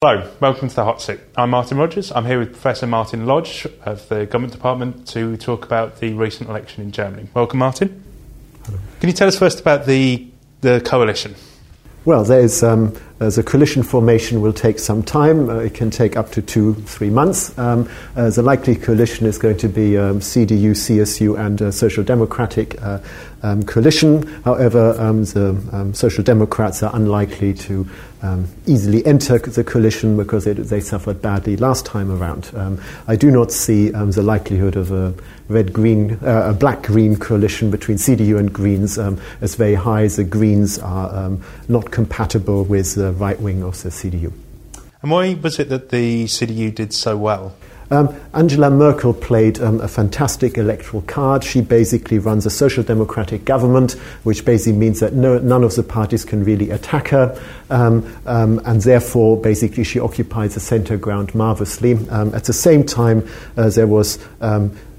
Hello, welcome to the Hot Seat. I'm Martin Rogers. I'm here with Professor Martin Lodge of the Government Department to talk about the recent election in Germany. Welcome, Martin. Hello. Can you tell us first about the, the coalition? Well, there's, um, a coalition formation will take some time. Uh, it can take up to two, three months. Um, uh, the likely coalition is going to be um, CDU, CSU, and uh, Social Democratic uh, um, coalition. However, um, the um, Social Democrats are unlikely to um, easily enter the coalition because they, they suffered badly last time around. I do not see the likelihood of a red-green, uh, a black-green coalition between CDU and Greens as very high. The Greens are not compatible with the right wing of the CDU. And why was it that the CDU did so well? Um, Angela Merkel played um, a fantastic electoral card. She basically runs a social democratic government, which basically means that no, none of the parties can really attack her, um, um and therefore, basically, she occupies the center ground marvelously. Um, at the same time, uh, there was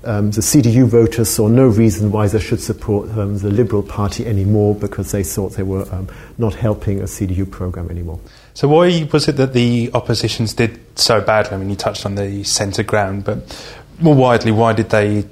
um, the CDU voters saw no reason why they should support um, the Liberal Party anymore because they thought they were um, not helping a CDU program anymore. So, why was it that the oppositions did so badly? I mean, you touched on the centre ground, but more widely, why did they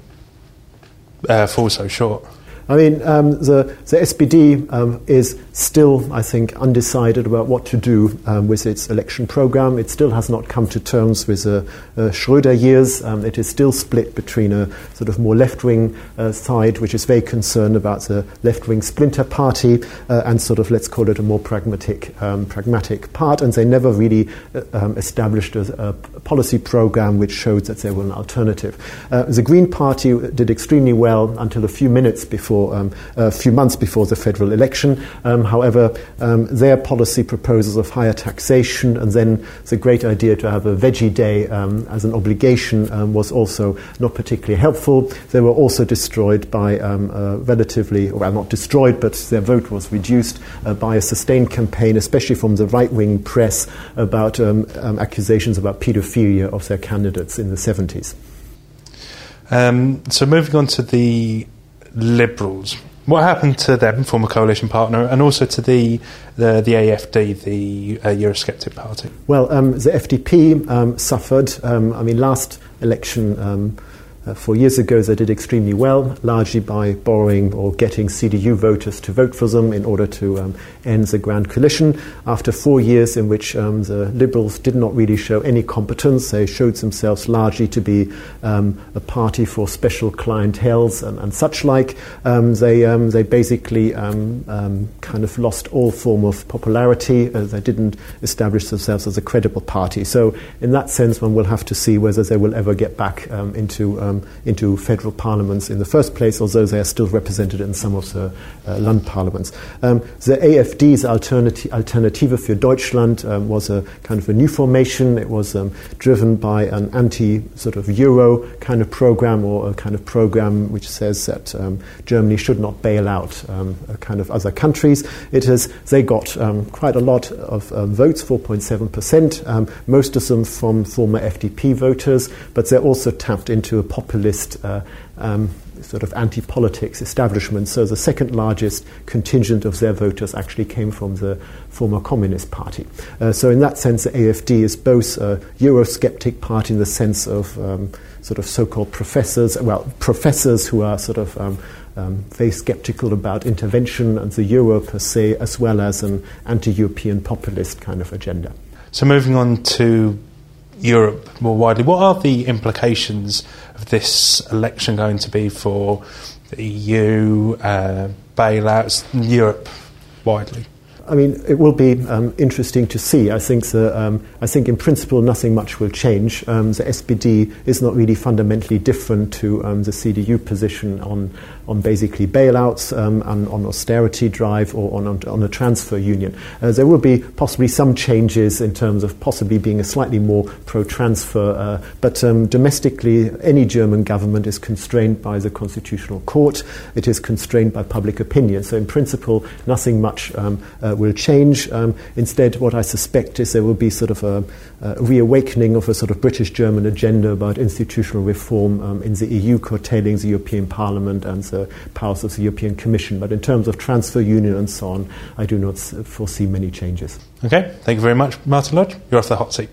uh, fall so short? I mean, um, the, the SPD um, is still, I think, undecided about what to do um, with its election program. It still has not come to terms with the uh, uh, Schröder years. Um, it is still split between a sort of more left wing uh, side, which is very concerned about the left wing splinter party, uh, and sort of, let's call it, a more pragmatic, um, pragmatic part. And they never really uh, um, established a, a, policy program which showed that they were an alternative. Uh, the Green Party did extremely well until a few minutes before before, um, a few months before the federal election. Um, however, um, their policy proposals of higher taxation and then the great idea to have a veggie day um, as an obligation um, was also not particularly helpful. They were also destroyed by relatively, well, not destroyed, but their vote was reduced uh, by a sustained campaign, especially from the right wing press, about accusations about paedophilia of their candidates in the 70s. Um, so moving on to the Liberals. What happened to them, former coalition partner, and also to the the, the AFD, the uh, Eurosceptic party? Well, um, the FDP um, suffered. Um, I mean, last election um, uh, four years ago, they did extremely well, largely by borrowing or getting CDU voters to vote for them in order to um, end the Grand Coalition. After four years in which um, the Liberals did not really show any competence, they showed themselves largely to be um, a party for special clienteles and, and such like. Um, they, um, they basically um, kind of lost all form of popularity. Uh, they didn't establish themselves as a credible party. So, in that sense, one will have to see whether they will ever get back into into federal parliaments in the first place, although they are still represented in some of the uh, land parliaments. Um, the AFD's Alternati- Alternative für Deutschland um, was a kind of a new formation. It was um, driven by an anti sort of Euro kind of program or a kind of program which says that um, Germany should not bail out um, kind of other countries. It has, they got quite a lot of votes, 4.7%, most of them from former FDP voters, but they also tapped into a populist uh, um, sort of anti politics establishment. So the second largest contingent of their voters actually came from the former Communist Party. Uh, so, in that sense, the AFD is both a Eurosceptic party in the sense of um, sort of so called professors, well, professors who are sort of um, um, very skeptical about intervention and the euro per se, as well as an anti European populist kind of agenda. So, moving on to Europe more widely. What are the implications of this election going to be for the EU, uh, bailouts, Europe widely? I mean, it will be um, interesting to see. I think, the, um, I think in principle nothing much will change. Um, the SPD is not really fundamentally different to um, the CDU position on, on basically bailouts um, and on austerity drive or on, on, a transfer union. Uh, there will be possibly some changes in terms of possibly being a slightly more pro-transfer, uh, but um, domestically any German government is constrained by the constitutional court. It is constrained by public opinion. So in principle, nothing much uh, will change. Um, instead, what I suspect is there will be sort of a, a reawakening of a sort of British German agenda about institutional reform um, in the EU, curtailing the European Parliament and the powers of the European Commission. But in terms of transfer union and so on, I do not foresee many changes. Okay, thank you very much, Martin Lodge. You're off the hot seat.